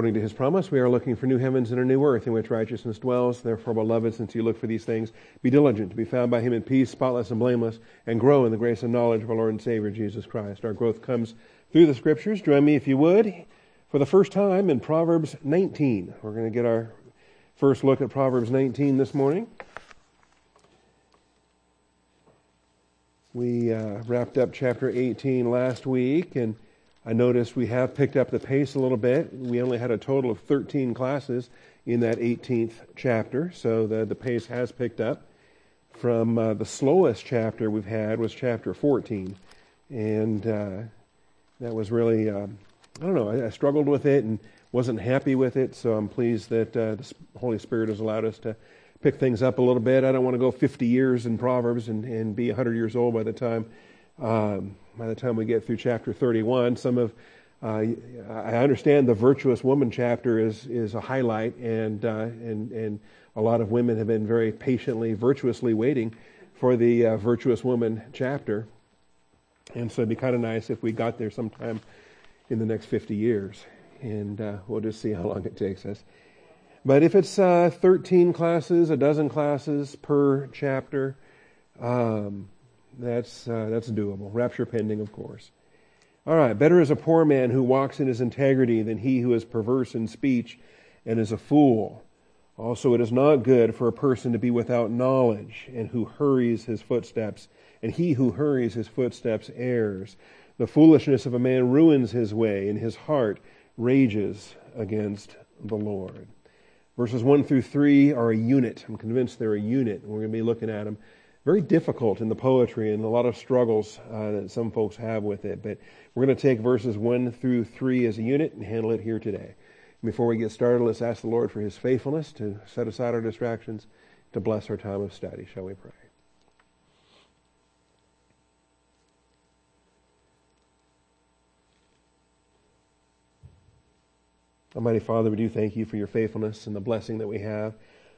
According to his promise, we are looking for new heavens and a new earth in which righteousness dwells. Therefore, beloved, since you look for these things, be diligent to be found by him in peace, spotless and blameless, and grow in the grace and knowledge of our Lord and Savior Jesus Christ. Our growth comes through the scriptures. Join me, if you would, for the first time in Proverbs 19. We're going to get our first look at Proverbs 19 this morning. We uh, wrapped up chapter 18 last week, and I noticed we have picked up the pace a little bit. We only had a total of 13 classes in that 18th chapter, so the, the pace has picked up. From uh, the slowest chapter we've had was chapter 14, and uh, that was really, uh, I don't know, I, I, struggled with it and wasn't happy with it, so I'm pleased that uh, the Holy Spirit has allowed us to pick things up a little bit. I don't want to go 50 years in Proverbs and, and be 100 years old by the time um, by the time we get through chapter 31. Some of uh, I understand the virtuous woman chapter is is a highlight, and uh, and and a lot of women have been very patiently, virtuously waiting for the uh, virtuous woman chapter, and so it'd be kind of nice if we got there sometime in the next 50 years, and uh, we'll just see how long it takes us. But if it's uh, 13 classes, a dozen classes per chapter, um, that's, uh, that's doable. Rapture pending, of course. All right, better is a poor man who walks in his integrity than he who is perverse in speech and is a fool. Also, it is not good for a person to be without knowledge and who hurries his footsteps, and he who hurries his footsteps errs. The foolishness of a man ruins his way, and his heart rages against the Lord. Verses 1 through 3 are a unit. I'm convinced they're a unit. and We're going to be looking at them very difficult in the poetry and a lot of struggles uh, that some folks have with it. But we're going to take verses 1 through 3 as a unit and handle it here today. Before we get started, let's ask the Lord for his faithfulness to set aside our distractions, to bless our time of study. Shall we pray? Almighty Father, we do thank you for your faithfulness and the blessing that we have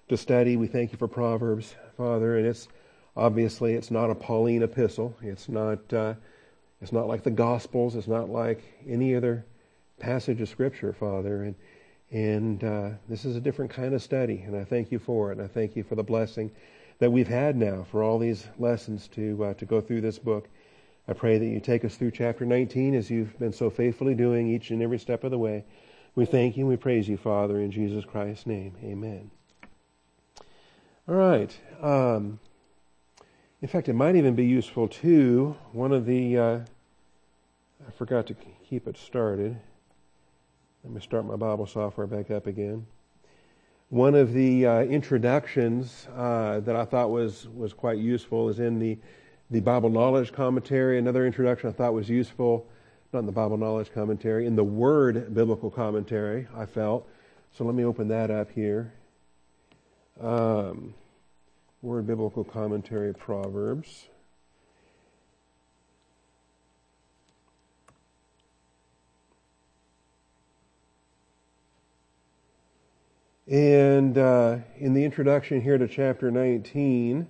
to study. We thank you for Proverbs, Father, and it's Obviously, it's not a Pauline epistle. It's not, uh, it's not like the Gospels. It's not like any other passage of Scripture, Father. And, and uh, this is a different kind of study, and I thank you for it. And I thank you for the blessing that we've had now for all these lessons to, uh, to go through this book. I pray that you take us through chapter 19 as you've been so faithfully doing each and every step of the way. We thank you and we praise you, Father, in Jesus Christ's name. Amen. All right. Um, in fact, it might even be useful too. One of the, uh, I forgot to keep it started. Let me start my Bible software back up again. One of the uh, introductions uh, that I thought was, was quite useful is in the, the Bible Knowledge Commentary. Another introduction I thought was useful, not in the Bible Knowledge Commentary, in the Word Biblical Commentary, I felt. So let me open that up here. Um, Word Biblical Commentary Proverbs. And uh, in the introduction here to chapter 19,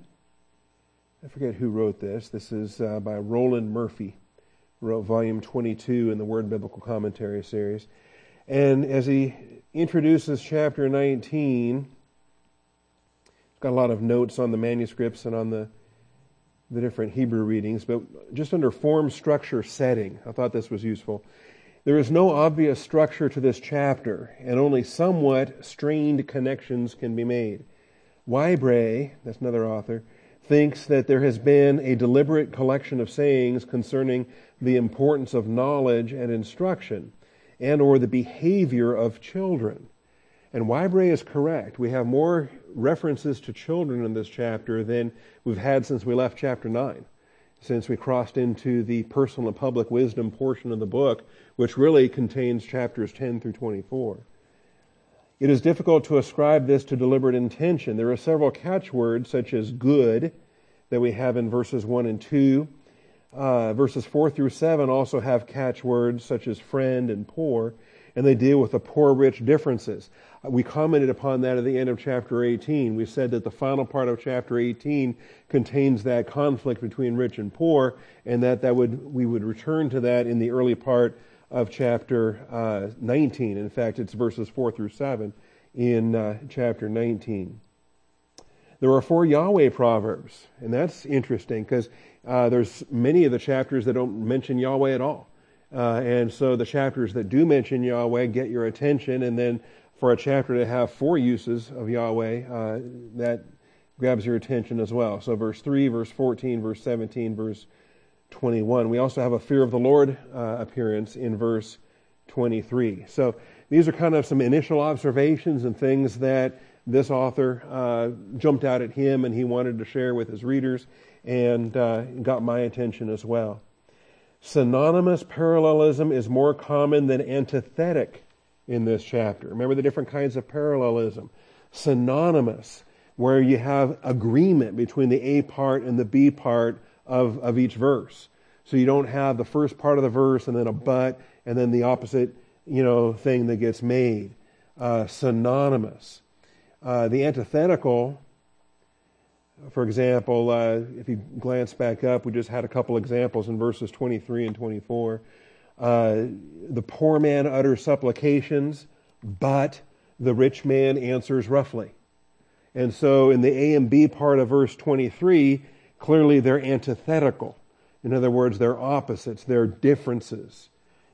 I forget who wrote this. This is uh, by Roland Murphy, wrote volume 22 in the Word Biblical Commentary series. And as he introduces chapter 19, got a lot of notes on the manuscripts and on the the different Hebrew readings, but just under form, structure, setting, I thought this was useful. There is no obvious structure to this chapter, and only somewhat strained connections can be made. Whybray, that's another author, thinks that there has been a deliberate collection of sayings concerning the importance of knowledge and instruction, and or the behavior of children. And Whybray is correct. We have more references to children in this chapter than we've had since we left chapter 9, since we crossed into the personal and public wisdom portion of the book, which really contains chapters 10 through 24. It is difficult to ascribe this to deliberate intention. There are several catchwords, such as good, that we have in verses 1 and 2. Uh, verses 4 through 7 also have catchwords such as friend and poor, and they deal with the poor rich differences. We commented upon that at the end of chapter 18. We said that the final part of chapter 18 contains that conflict between rich and poor, and that, that would, we would return to that in the early part of chapter uh, 19. In fact, it's verses 4 through 7 in uh, chapter 19. There are four Yahweh proverbs, and that's interesting because uh, there's many of the chapters that don't mention Yahweh at all. Uh, and so the chapters that do mention Yahweh get your attention, and then for a chapter to have four uses of Yahweh, uh, that grabs your attention as well. So verse 3, verse 14, verse 17, verse 21. We also have a fear of the Lord uh, appearance in verse 23. So these are kind of some initial observations and things that this author uh, jumped out at him and he wanted to share with his readers and uh, got my attention as well. Synonymous parallelism is more common than antithetic in this chapter. Remember the different kinds of parallelism. Synonymous, where you have agreement between the A part and the B part of, of each verse. So you don't have the first part of the verse and then a but and then the opposite, you know, thing that gets made. Uh, synonymous. Uh, the antithetical, for example, uh, if you glance back up, we just had a couple examples in verses 23 and 24. Uh, the poor man utters supplications, but the rich man answers roughly. And so in the A and B part of verse 23, clearly they're antithetical. In other words, they're opposites, they're differences.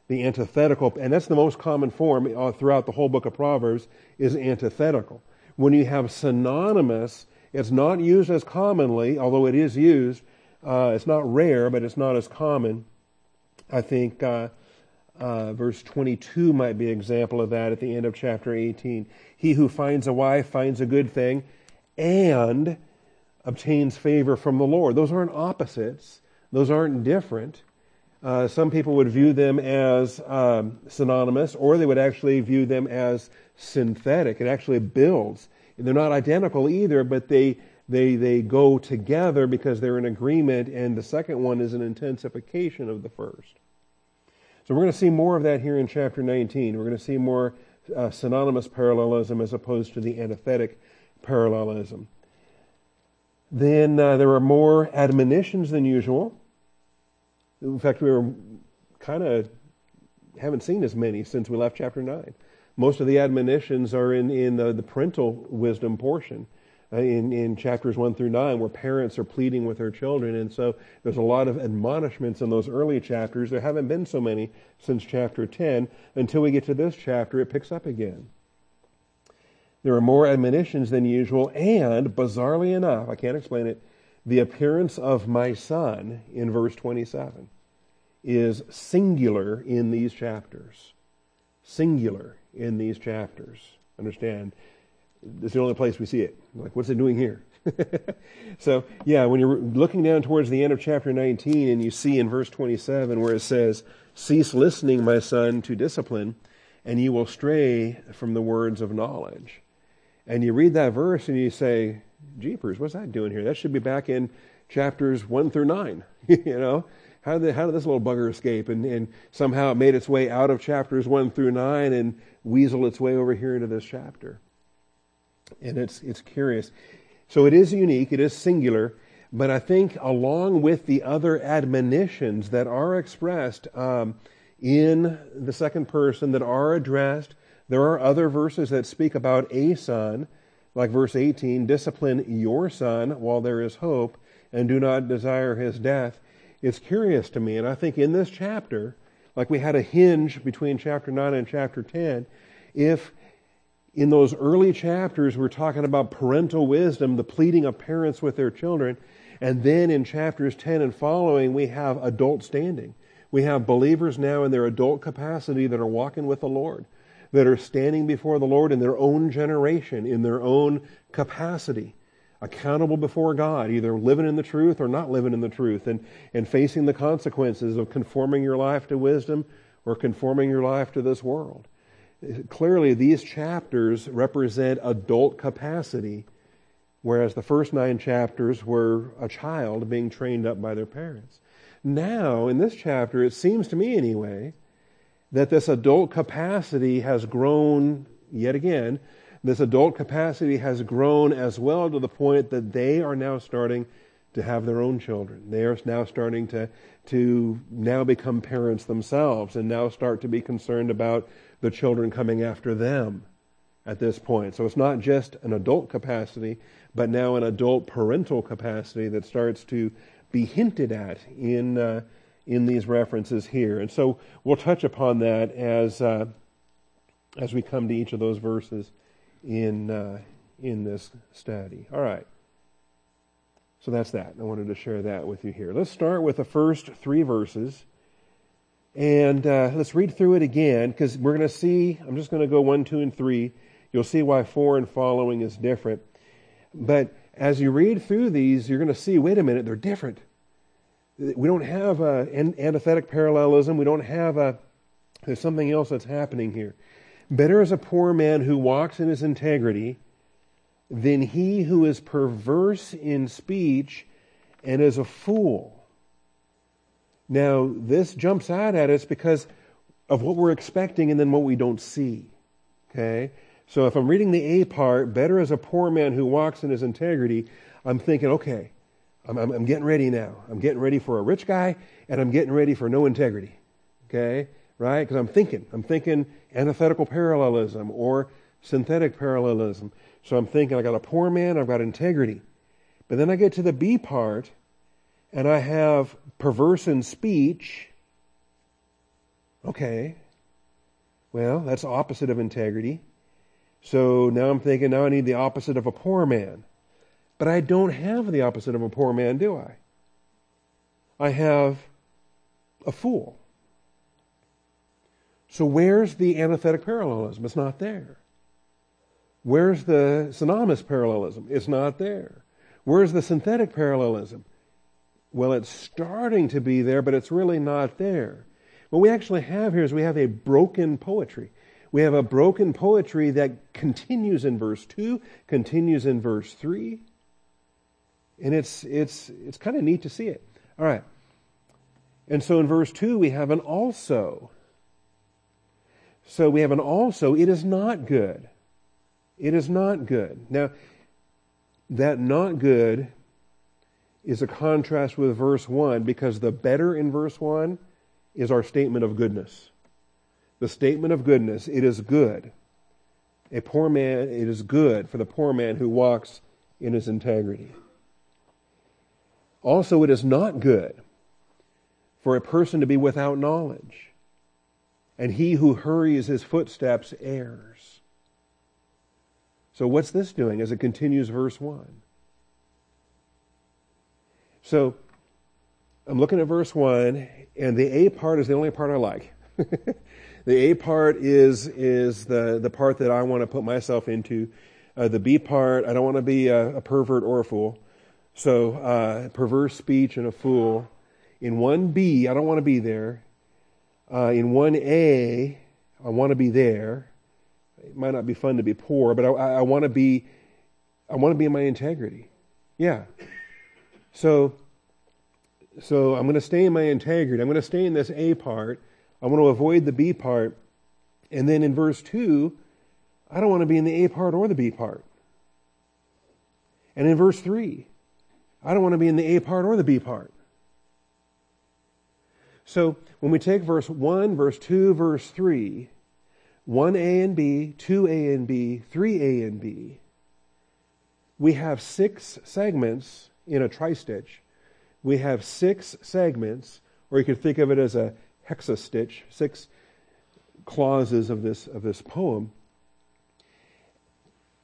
The antithetical, and that's the most common form uh, throughout the whole book of Proverbs, is antithetical. When you have synonymous, it's not used as commonly, although it is used. Uh, it's not rare, but it's not as common. I think uh, uh, verse 22 might be an example of that at the end of chapter 18. He who finds a wife finds a good thing and obtains favor from the Lord. Those aren't opposites, those aren't different. Uh, some people would view them as um, synonymous, or they would actually view them as synthetic. It actually builds. They're not identical either, but they they they go together because they're in agreement, and the second one is an intensification of the first. So we're going to see more of that here in chapter 19. We're going to see more uh, synonymous parallelism as opposed to the antithetic parallelism. Then uh, there are more admonitions than usual. In fact, we were kind of haven't seen as many since we left chapter 9. Most of the admonitions are in, in the, the parental wisdom portion. Uh, in, in chapters 1 through 9 where parents are pleading with their children. And so there's a lot of admonishments in those early chapters. There haven't been so many since chapter 10. Until we get to this chapter, it picks up again. There are more admonitions than usual, and bizarrely enough, I can't explain it, the appearance of my son in verse 27 is singular in these chapters. Singular in these chapters. Understand? It's the only place we see it. Like, what's it doing here? so, yeah, when you're looking down towards the end of chapter 19 and you see in verse 27 where it says, Cease listening, my son, to discipline, and you will stray from the words of knowledge. And you read that verse and you say, Jeepers, what's that doing here? That should be back in chapters 1 through 9. you know? How did, how did this little bugger escape? And, and somehow it made its way out of chapters 1 through 9 and weasel its way over here into this chapter and it's it's curious. So it is unique, it is singular, but I think along with the other admonitions that are expressed um, in the second person that are addressed, there are other verses that speak about a son, like verse 18, discipline your son while there is hope, and do not desire his death. It's curious to me, and I think in this chapter, like we had a hinge between chapter 9 and chapter 10, if in those early chapters, we're talking about parental wisdom, the pleading of parents with their children. And then in chapters 10 and following, we have adult standing. We have believers now in their adult capacity that are walking with the Lord, that are standing before the Lord in their own generation, in their own capacity, accountable before God, either living in the truth or not living in the truth, and, and facing the consequences of conforming your life to wisdom or conforming your life to this world clearly these chapters represent adult capacity, whereas the first nine chapters were a child being trained up by their parents. Now, in this chapter, it seems to me anyway, that this adult capacity has grown yet again. This adult capacity has grown as well to the point that they are now starting to have their own children. They are now starting to, to now become parents themselves and now start to be concerned about the children coming after them at this point. So it's not just an adult capacity, but now an adult parental capacity that starts to be hinted at in, uh, in these references here. And so we'll touch upon that as, uh, as we come to each of those verses in, uh, in this study. All right. So that's that. I wanted to share that with you here. Let's start with the first three verses. And uh, let's read through it again because we're going to see, I'm just going to go one, two, and three. You'll see why four and following is different. But as you read through these, you're going to see, wait a minute, they're different. We don't have an antithetic parallelism. We don't have a, there's something else that's happening here. Better is a poor man who walks in his integrity than he who is perverse in speech and is a fool. Now, this jumps out at us because of what we're expecting and then what we don't see. Okay? So if I'm reading the A part, better as a poor man who walks in his integrity, I'm thinking, okay, I'm, I'm, I'm getting ready now. I'm getting ready for a rich guy and I'm getting ready for no integrity. Okay? Right? Because I'm thinking, I'm thinking antithetical parallelism or synthetic parallelism. So I'm thinking, I got a poor man, I've got integrity. But then I get to the B part, and I have perverse in speech. Okay. Well, that's opposite of integrity. So now I'm thinking, now I need the opposite of a poor man. But I don't have the opposite of a poor man, do I? I have a fool. So where's the antithetic parallelism? It's not there. Where's the synonymous parallelism? It's not there. Where's the synthetic parallelism? Well, it's starting to be there, but it's really not there. What we actually have here is we have a broken poetry. We have a broken poetry that continues in verse 2, continues in verse 3. And it's, it's, it's kind of neat to see it. All right. And so in verse 2, we have an also. So we have an also. It is not good. It is not good. Now, that not good is a contrast with verse 1 because the better in verse 1 is our statement of goodness. The statement of goodness, it is good. A poor man, it is good for the poor man who walks in his integrity. Also, it is not good for a person to be without knowledge, and he who hurries his footsteps errs. So, what's this doing as it continues verse 1? So, I'm looking at verse 1, and the A part is the only part I like. the A part is, is the, the part that I want to put myself into. Uh, the B part, I don't want to be a, a pervert or a fool. So, uh, perverse speech and a fool. In 1B, I don't want to be there. Uh, in 1A, I want to be there it might not be fun to be poor, but I, I want to be, I want to be in my integrity. Yeah. So, so I'm going to stay in my integrity. I'm going to stay in this A part. I want to avoid the B part. And then in verse 2, I don't want to be in the A part or the B part. And in verse 3, I don't want to be in the A part or the B part. So when we take verse 1, verse 2, verse 3, 1A and B, 2A and B, 3A and B. We have six segments in a tri-stitch. We have six segments, or you could think of it as a hexastitch, six clauses of this, of this poem.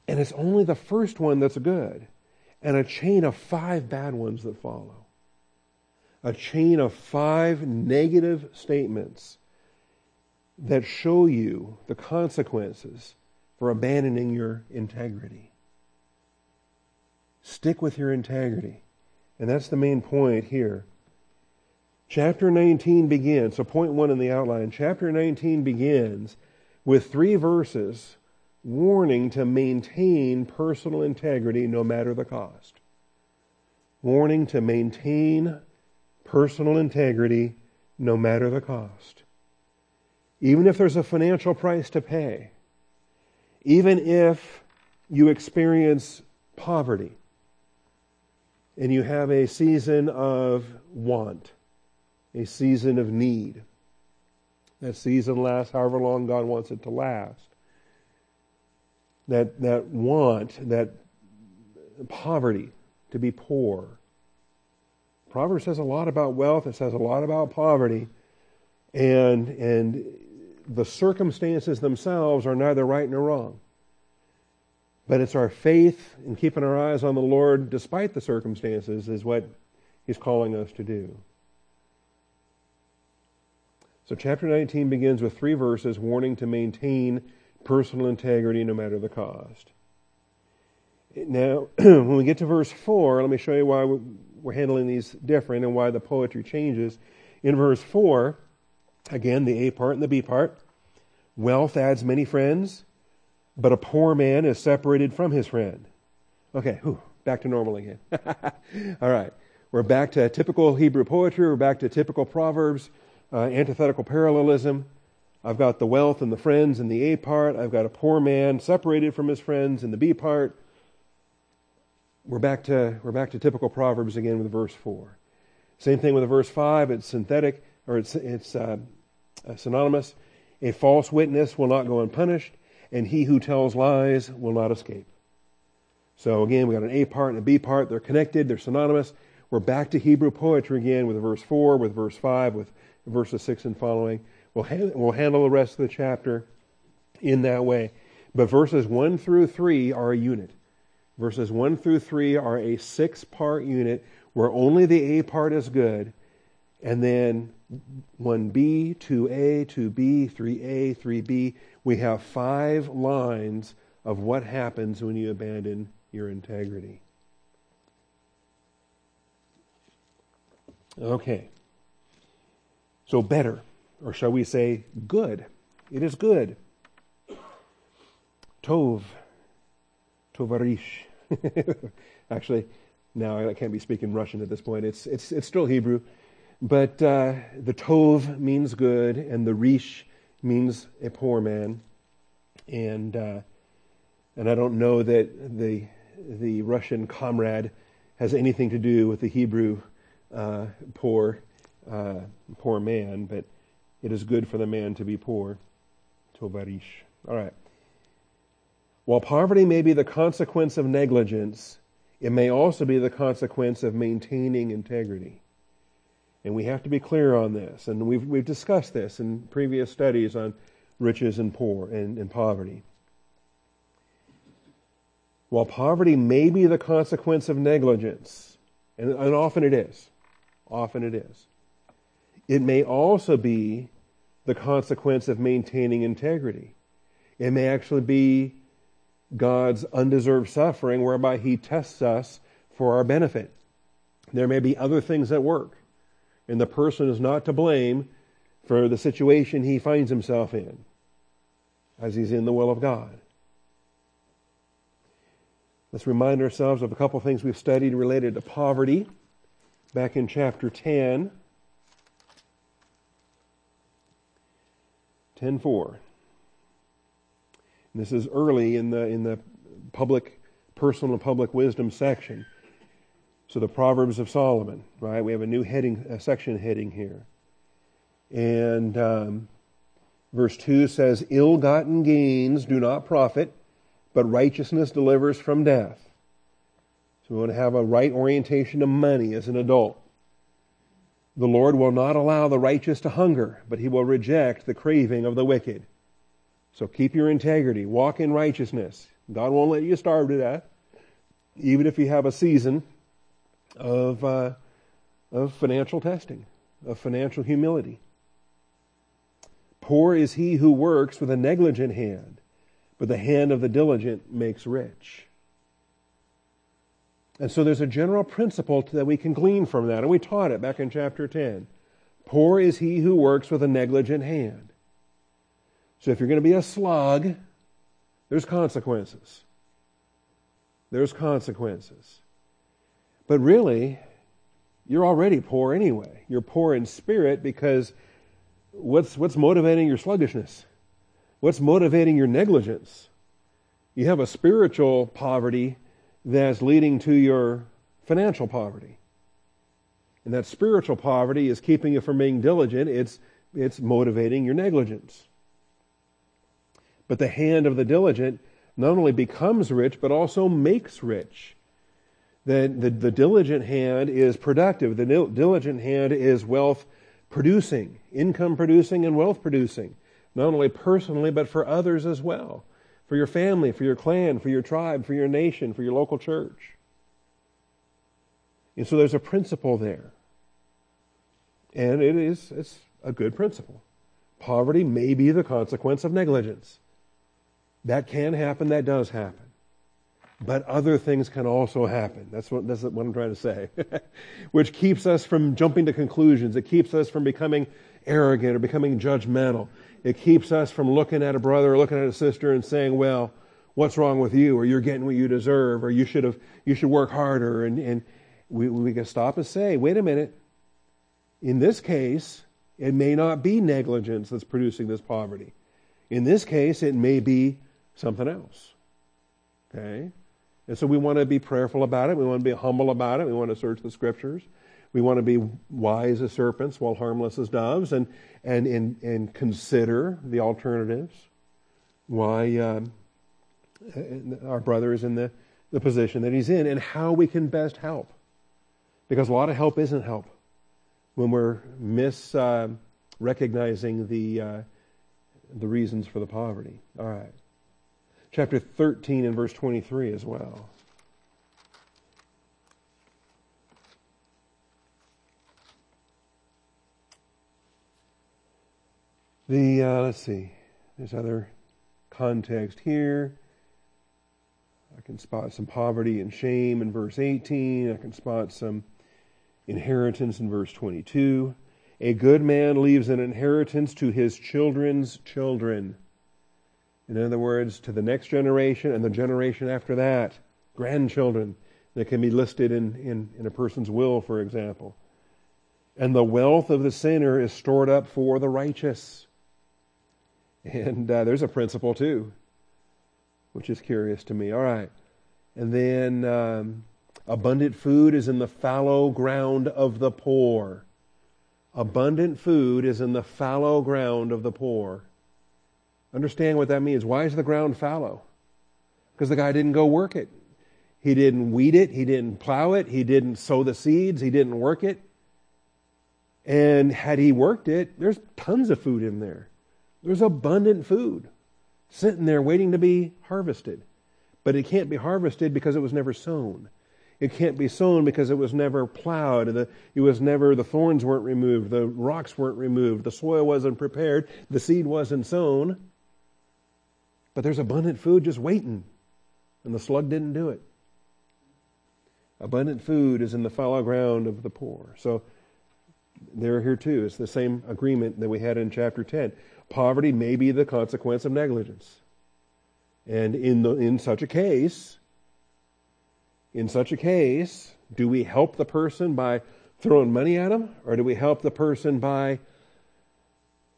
And it's only the first one that's good, and a chain of five bad ones that follow. A chain of five negative statements that show you the consequences for abandoning your integrity. Stick with your integrity. And that's the main point here. Chapter 19 begins, so point one in the outline. Chapter 19 begins with three verses warning to maintain personal integrity no matter the cost. Warning to maintain personal integrity no matter the cost even if there's a financial price to pay, even if you experience poverty, and you have a season of want, a season of need. That season lasts however long God wants it to last. That, that want, that poverty, to be poor. Proverbs says a lot about wealth, it says a lot about poverty, and, and the circumstances themselves are neither right nor wrong. But it's our faith in keeping our eyes on the Lord despite the circumstances is what He's calling us to do. So, chapter 19 begins with three verses warning to maintain personal integrity no matter the cost. Now, when we get to verse 4, let me show you why we're handling these different and why the poetry changes. In verse 4, again, the A part and the B part, wealth adds many friends, but a poor man is separated from his friend. Okay, whew, back to normal again. All right, we're back to typical Hebrew poetry. We're back to typical Proverbs, uh, antithetical parallelism. I've got the wealth and the friends in the A part. I've got a poor man separated from his friends in the B part. We're back to we're back to typical Proverbs again with verse four. Same thing with verse five. It's synthetic or it's it's uh, synonymous. A false witness will not go unpunished and he who tells lies will not escape. So again, we got an A part and a B part. They're connected, they're synonymous. We're back to Hebrew poetry again with verse 4, with verse 5, with verses 6 and following. We'll, ha- we'll handle the rest of the chapter in that way. But verses 1 through 3 are a unit. Verses 1 through 3 are a six part unit where only the A part is good. And then 1b, 2a, 2b, 3a, 3b we have five lines of what happens when you abandon your integrity. Okay. So better, or shall we say good? It is good. Tov, tovarish. Actually, now I can't be speaking Russian at this point. It's it's it's still Hebrew, but uh, the tov means good, and the rish means a poor man, and uh, and I don't know that the the Russian comrade has anything to do with the Hebrew uh, poor uh, poor man, but it is good for the man to be poor. Tovarish. All right. While poverty may be the consequence of negligence, it may also be the consequence of maintaining integrity. And we have to be clear on this. And we've, we've discussed this in previous studies on riches and poor and, and poverty. While poverty may be the consequence of negligence, and, and often it is, often it is, it may also be the consequence of maintaining integrity. It may actually be God's undeserved suffering whereby He tests us for our benefit. There may be other things at work and the person is not to blame for the situation he finds himself in as he's in the will of God. Let's remind ourselves of a couple of things we've studied related to poverty back in chapter 10. 10:4. This is early in the in the public personal and public wisdom section. So the Proverbs of Solomon, right? We have a new heading, a section heading here. And um, verse 2 says, Ill gotten gains do not profit, but righteousness delivers from death. So we want to have a right orientation to money as an adult. The Lord will not allow the righteous to hunger, but he will reject the craving of the wicked. So keep your integrity, walk in righteousness. God won't let you starve to death, even if you have a season of, uh, of financial testing, of financial humility. Poor is he who works with a negligent hand, but the hand of the diligent makes rich. And so there's a general principle that we can glean from that, and we taught it back in chapter 10. Poor is he who works with a negligent hand. So if you're going to be a slug, there's consequences. There's consequences. But really, you're already poor anyway. You're poor in spirit because what's, what's motivating your sluggishness? What's motivating your negligence? You have a spiritual poverty that's leading to your financial poverty. And that spiritual poverty is keeping you from being diligent. It's, it's motivating your negligence. But the hand of the diligent not only becomes rich, but also makes rich. The, the, the diligent hand is productive. The diligent hand is wealth producing, income producing, and wealth producing. Not only personally, but for others as well. For your family, for your clan, for your tribe, for your nation, for your local church. And so there's a principle there. And it is it's a good principle. Poverty may be the consequence of negligence. That can happen, that does happen. But other things can also happen. That's what, that's what I'm trying to say. Which keeps us from jumping to conclusions. It keeps us from becoming arrogant or becoming judgmental. It keeps us from looking at a brother or looking at a sister and saying, well, what's wrong with you? Or you're getting what you deserve, or you should have, you should work harder. And, and we, we can stop and say, wait a minute. In this case, it may not be negligence that's producing this poverty. In this case, it may be something else. Okay? And so we want to be prayerful about it. We want to be humble about it. We want to search the scriptures. We want to be wise as serpents while harmless as doves and, and, and, and consider the alternatives. Why um, our brother is in the, the position that he's in and how we can best help. Because a lot of help isn't help when we're mis uh, the, uh, the reasons for the poverty. All right chapter 13 and verse 23 as well. The, uh, let's see, there's other context here. I can spot some poverty and shame in verse 18. I can spot some inheritance in verse 22. A good man leaves an inheritance to his children's children. In other words, to the next generation and the generation after that, grandchildren that can be listed in, in, in a person's will, for example. And the wealth of the sinner is stored up for the righteous. And uh, there's a principle too, which is curious to me. All right. And then um, abundant food is in the fallow ground of the poor. Abundant food is in the fallow ground of the poor. Understand what that means. Why is the ground fallow? Because the guy didn't go work it. He didn't weed it. He didn't plow it. He didn't sow the seeds. He didn't work it. And had he worked it, there's tons of food in there. There's abundant food sitting there waiting to be harvested. But it can't be harvested because it was never sown. It can't be sown because it was never plowed. The, it was never, the thorns weren't removed. The rocks weren't removed. The soil wasn't prepared. The seed wasn't sown. But there's abundant food just waiting, and the slug didn't do it. Abundant food is in the fallow ground of the poor. So they're here too. It's the same agreement that we had in chapter 10. Poverty may be the consequence of negligence. And in, the, in such a case, in such a case, do we help the person by throwing money at them, or do we help the person by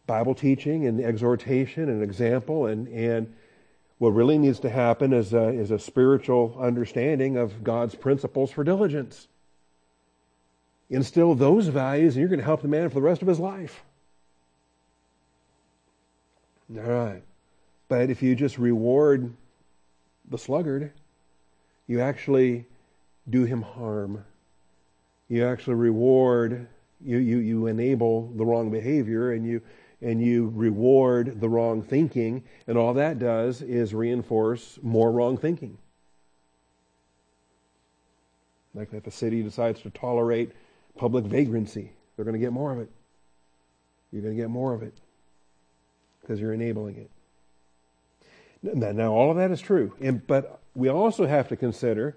Bible teaching and exhortation and example and, and what really needs to happen is a, is a spiritual understanding of God's principles for diligence. Instill those values, and you're going to help the man for the rest of his life. All right. But if you just reward the sluggard, you actually do him harm. You actually reward, you, you, you enable the wrong behavior, and you and you reward the wrong thinking, and all that does is reinforce more wrong thinking. Like if a city decides to tolerate public vagrancy, they're going to get more of it. You're going to get more of it because you're enabling it. Now, all of that is true, but we also have to consider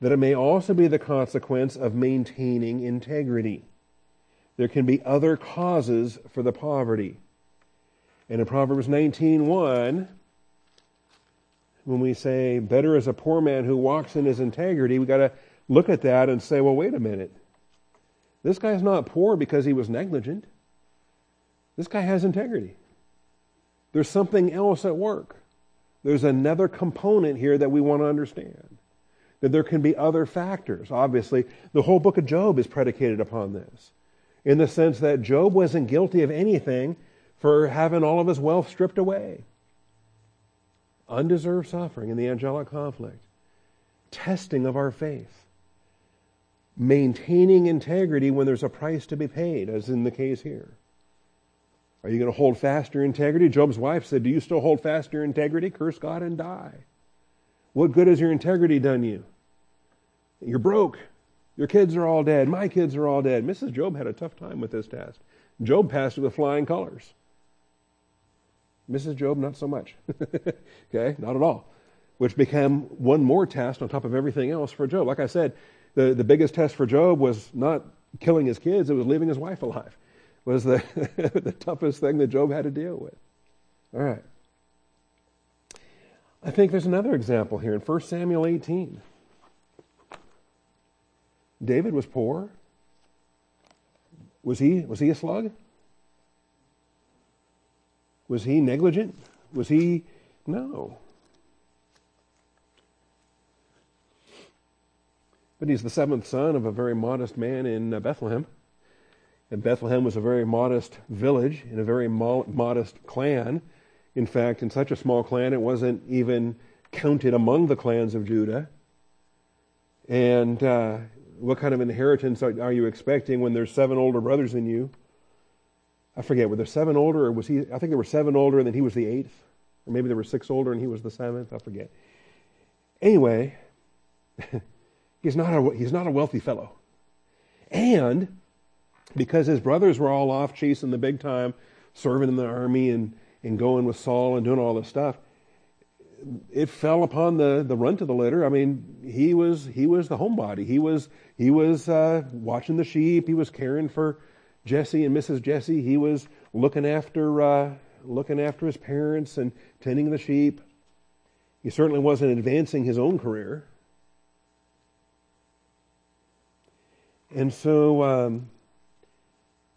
that it may also be the consequence of maintaining integrity there can be other causes for the poverty. And in Proverbs 19:1, when we say better is a poor man who walks in his integrity, we got to look at that and say, well, wait a minute. This guy's not poor because he was negligent. This guy has integrity. There's something else at work. There's another component here that we want to understand. that there can be other factors. Obviously, the whole book of Job is predicated upon this, in the sense that Job wasn't guilty of anything for having all of his wealth stripped away. Undeserved suffering in the angelic conflict, testing of our faith, maintaining integrity when there's a price to be paid, as in the case here. Are you going to hold fast your integrity? Job's wife said, Do you still hold fast your integrity? Curse God and die. What good has your integrity done you? You're broke. Your kids are all dead. My kids are all dead. Mrs. Job had a tough time with this task. Job passed it with flying colors. Mrs. Job, not so much. okay, not at all. Which became one more test on top of everything else for Job. Like I said, the, the biggest test for Job was not killing his kids, it was leaving his wife alive. Was the, the toughest thing that Job had to deal with. All right. I think there's another example here in 1 Samuel 18. David was poor. Was he, was he a slug? Was he negligent? Was he. No. But he's the seventh son of a very modest man in uh, Bethlehem. And Bethlehem was a very modest village in a very mo- modest clan. In fact, in such a small clan, it wasn't even counted among the clans of Judah. And uh, what kind of inheritance are, are, you expecting when there's seven older brothers than you? I forget, were there seven older, or was he? I think there were seven older, and then he was the eighth. Or maybe there were six older, and he was the seventh. I forget. Anyway, he's not a, he's not a wealthy fellow. And because his brothers were all off chasing the big time, serving in the army and and going with Saul and doing all this stuff, it fell upon the, the runt of the litter. I mean, he was he was the homebody. He was he was uh, watching the sheep. He was caring for Jesse and Mrs. Jesse. He was looking after uh, looking after his parents and tending the sheep. He certainly wasn't advancing his own career. And so, um,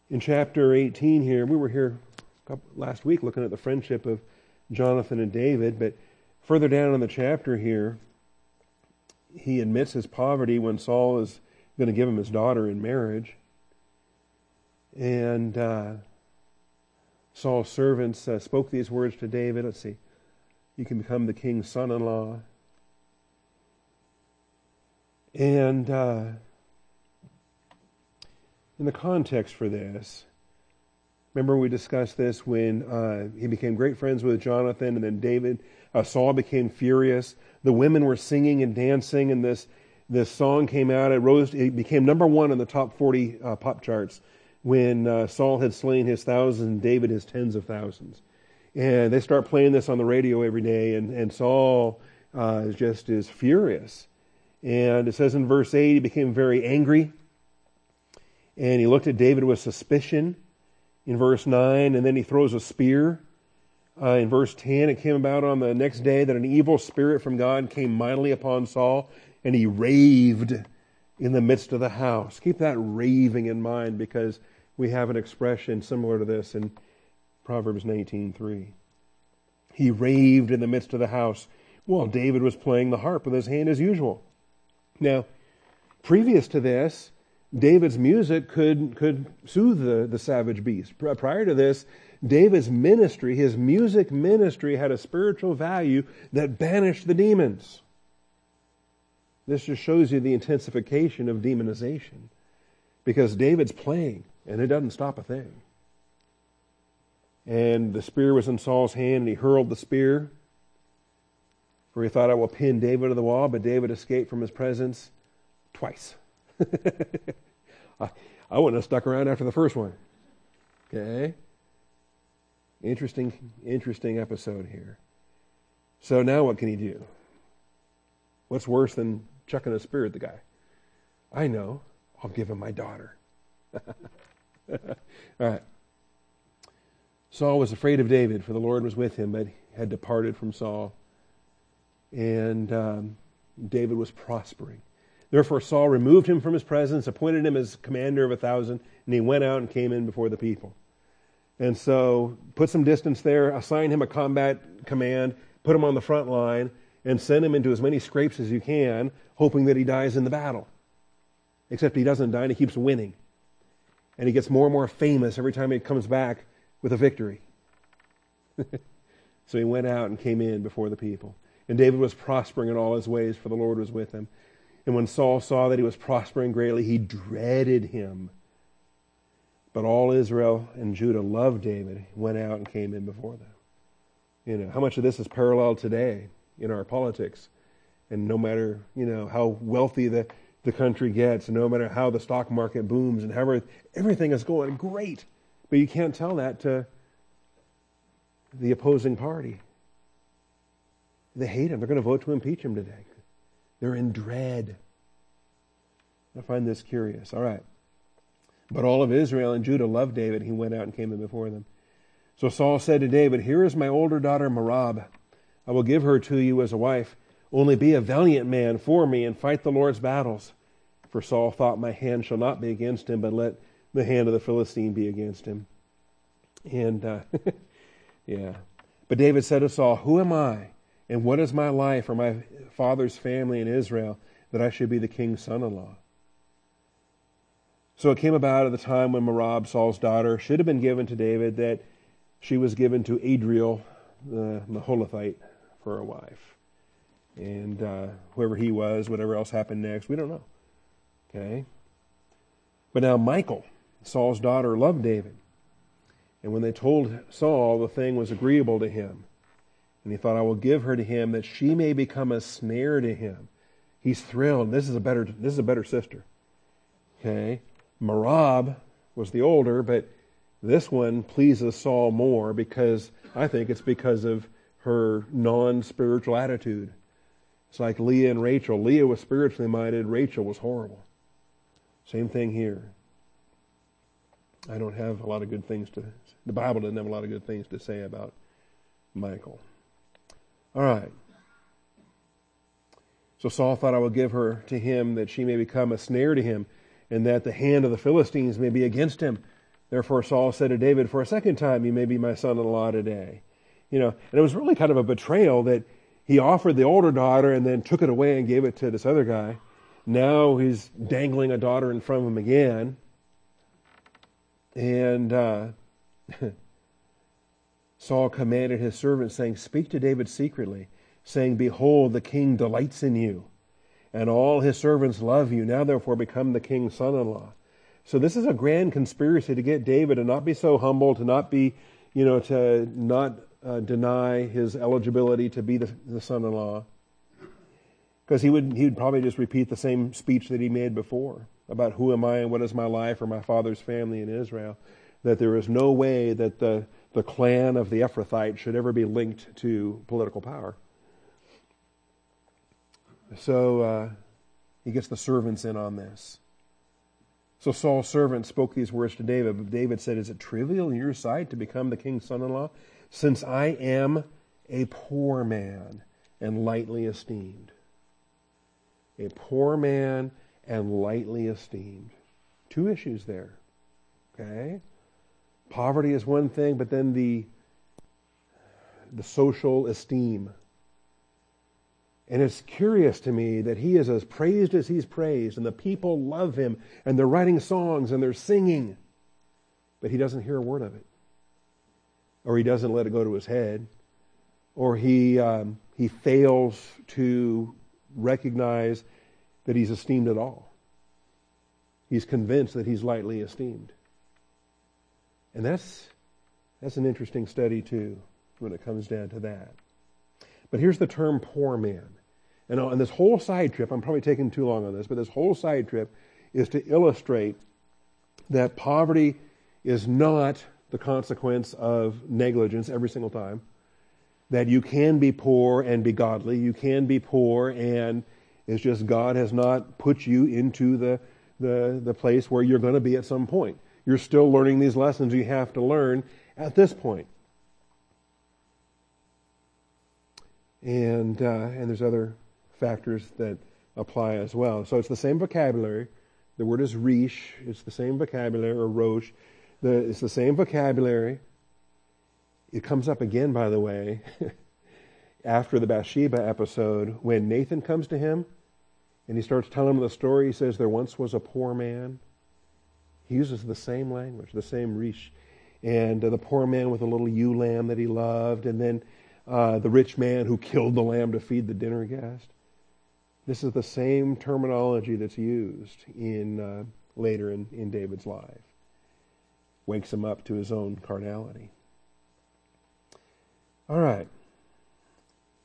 in chapter 18 here, we were here last week looking at the friendship of Jonathan and David, but further down in the chapter here, he admits his poverty when Saul is going to give him his daughter in marriage. And uh, Saul's servants uh, spoke these words to David. Let's see. You can become the king's son in law. And uh, in the context for this, Remember, we discussed this when uh, he became great friends with Jonathan, and then David, uh, Saul became furious. The women were singing and dancing, and this this song came out. It rose. It became number one in the top forty uh, pop charts when uh, Saul had slain his thousands and David his tens of thousands. And they start playing this on the radio every day, and and Saul uh, just is furious. And it says in verse eight, he became very angry, and he looked at David with suspicion in verse 9, and then he throws a spear. Uh, in verse 10, it came about on the next day that an evil spirit from God came mightily upon Saul, and he raved in the midst of the house. Keep that raving in mind because we have an expression similar to this in Proverbs 19:3. He raved in the midst of the house while David was playing the harp with his hand as usual. Now, previous to this, David's music could, could soothe the, the savage beast. Prior to this, David's ministry, his music ministry, had a spiritual value that banished the demons. This just shows you the intensification of demonization. Because David's playing, and it doesn't stop a thing. And the spear was in Saul's hand, and he hurled the spear. For he thought, I will pin David to the wall, but David escaped from his presence twice. I, I wouldn't have stuck around after the first one. Okay? Interesting, interesting episode here. So now what can he do? What's worse than chucking a spear at the guy? I know. I'll give him my daughter. All right. Saul was afraid of David, for the Lord was with him, but had departed from Saul. And um, David was prospering. Therefore, Saul removed him from his presence, appointed him as commander of a thousand, and he went out and came in before the people. And so, put some distance there, assign him a combat command, put him on the front line, and send him into as many scrapes as you can, hoping that he dies in the battle. Except he doesn't die and he keeps winning. And he gets more and more famous every time he comes back with a victory. so he went out and came in before the people. And David was prospering in all his ways, for the Lord was with him. And when Saul saw that he was prospering greatly, he dreaded him. But all Israel and Judah loved David, went out and came in before them. You know, how much of this is parallel today in our politics? And no matter, you know, how wealthy the, the country gets, no matter how the stock market booms and how everything is going great, but you can't tell that to the opposing party. They hate him. They're going to vote to impeach him today. They're in dread. I find this curious. All right. But all of Israel and Judah loved David. He went out and came in before them. So Saul said to David, Here is my older daughter Merab. I will give her to you as a wife. Only be a valiant man for me and fight the Lord's battles. For Saul thought, My hand shall not be against him, but let the hand of the Philistine be against him. And, uh, yeah. But David said to Saul, Who am I? And what is my life or my father's family in Israel that I should be the king's son in law? So it came about at the time when Merab, Saul's daughter, should have been given to David that she was given to Adriel, the Meholathite, for a wife. And uh, whoever he was, whatever else happened next, we don't know. Okay? But now Michal, Saul's daughter, loved David. And when they told Saul, the thing was agreeable to him. And he thought, I will give her to him that she may become a snare to him. He's thrilled. This is a better, this is a better sister. Okay? Merab was the older, but this one pleases Saul more because I think it's because of her non spiritual attitude. It's like Leah and Rachel. Leah was spiritually minded, Rachel was horrible. Same thing here. I don't have a lot of good things to, the Bible doesn't have a lot of good things to say about Michal. All right. So Saul thought I will give her to him that she may become a snare to him and that the hand of the Philistines may be against him. Therefore Saul said to David, For a second time you may be my son-in-law today. You know, and it was really kind of a betrayal that he offered the older daughter and then took it away and gave it to this other guy. Now he's dangling a daughter in front of him again. And uh, Saul commanded his servants, saying, Speak to David secretly, saying, Behold, the king delights in you and all his servants love you. Now therefore become the king's son-in-law. So this is a grand conspiracy to get David to not be so humble, to not be, you know, to not uh, deny his eligibility to be the, the son-in-law. Because he would, he would probably just repeat the same speech that he made before about who am I and what is my life or my father's family in Israel. That there is no way that the, the clan of the Ephrathites should ever be linked to political power. So uh, he gets the servants in on this. So Saul's servant spoke these words to David, but David said, Is it trivial in your sight to become the king's son in law? Since I am a poor man and lightly esteemed. A poor man and lightly esteemed. Two issues there. Okay? Poverty is one thing, but then the the social esteem and it's curious to me that he is as praised as he's praised, and the people love him, and they're writing songs and they're singing, but he doesn't hear a word of it. Or he doesn't let it go to his head. Or he, um, he fails to recognize that he's esteemed at all. He's convinced that he's lightly esteemed. And that's, that's an interesting study, too, when it comes down to that. But here's the term poor man. And uh, on this whole side trip, I'm probably taking too long on this, but this whole side trip is to illustrate that poverty is not the consequence of negligence every single time. That you can be poor and be godly. You can be poor and it's just God has not put you into the, the, the place where you're going to be at some point. You're still learning these lessons you have to learn at this point. and uh, and there's other factors that apply as well. So it's the same vocabulary. The word is rish. It's the same vocabulary, or rosh. The, it's the same vocabulary. It comes up again, by the way, after the Bathsheba episode, when Nathan comes to him and he starts telling him the story, he says, There once was a poor man. He uses the same language, the same rish. And uh, the poor man with a little ewe lamb that he loved, and then uh, the rich man who killed the lamb to feed the dinner guest. This is the same terminology that's used in uh, later in, in David's life. Wakes him up to his own carnality. All right.